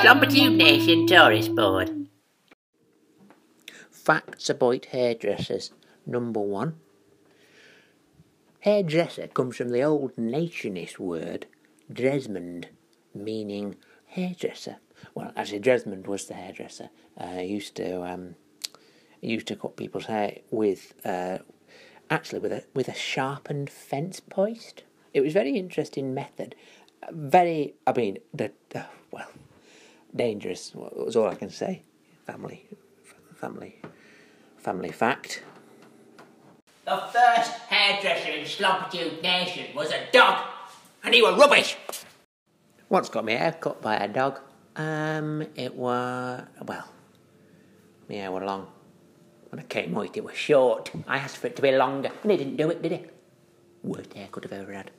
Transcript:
Slumpitude Nation Tourist Board. Facts about hairdressers. Number one. Hairdresser comes from the old nationist word Dresmond, meaning hairdresser. Well, actually, Dresmond was the hairdresser. Uh, used to um, used to cut people's hair with uh, actually with a with a sharpened fence post. It was very interesting method. Very, I mean, the, the well, dangerous. Was all I can say. Family, family, family fact. The first hairdresser in Slumpitude Nation was a dog, and he was rubbish. Once got my hair cut by a dog. Um, it was well, my hair was long. When I came out, it was short. I asked for it to be longer, and he didn't do it, did he? Worst haircut I've ever had.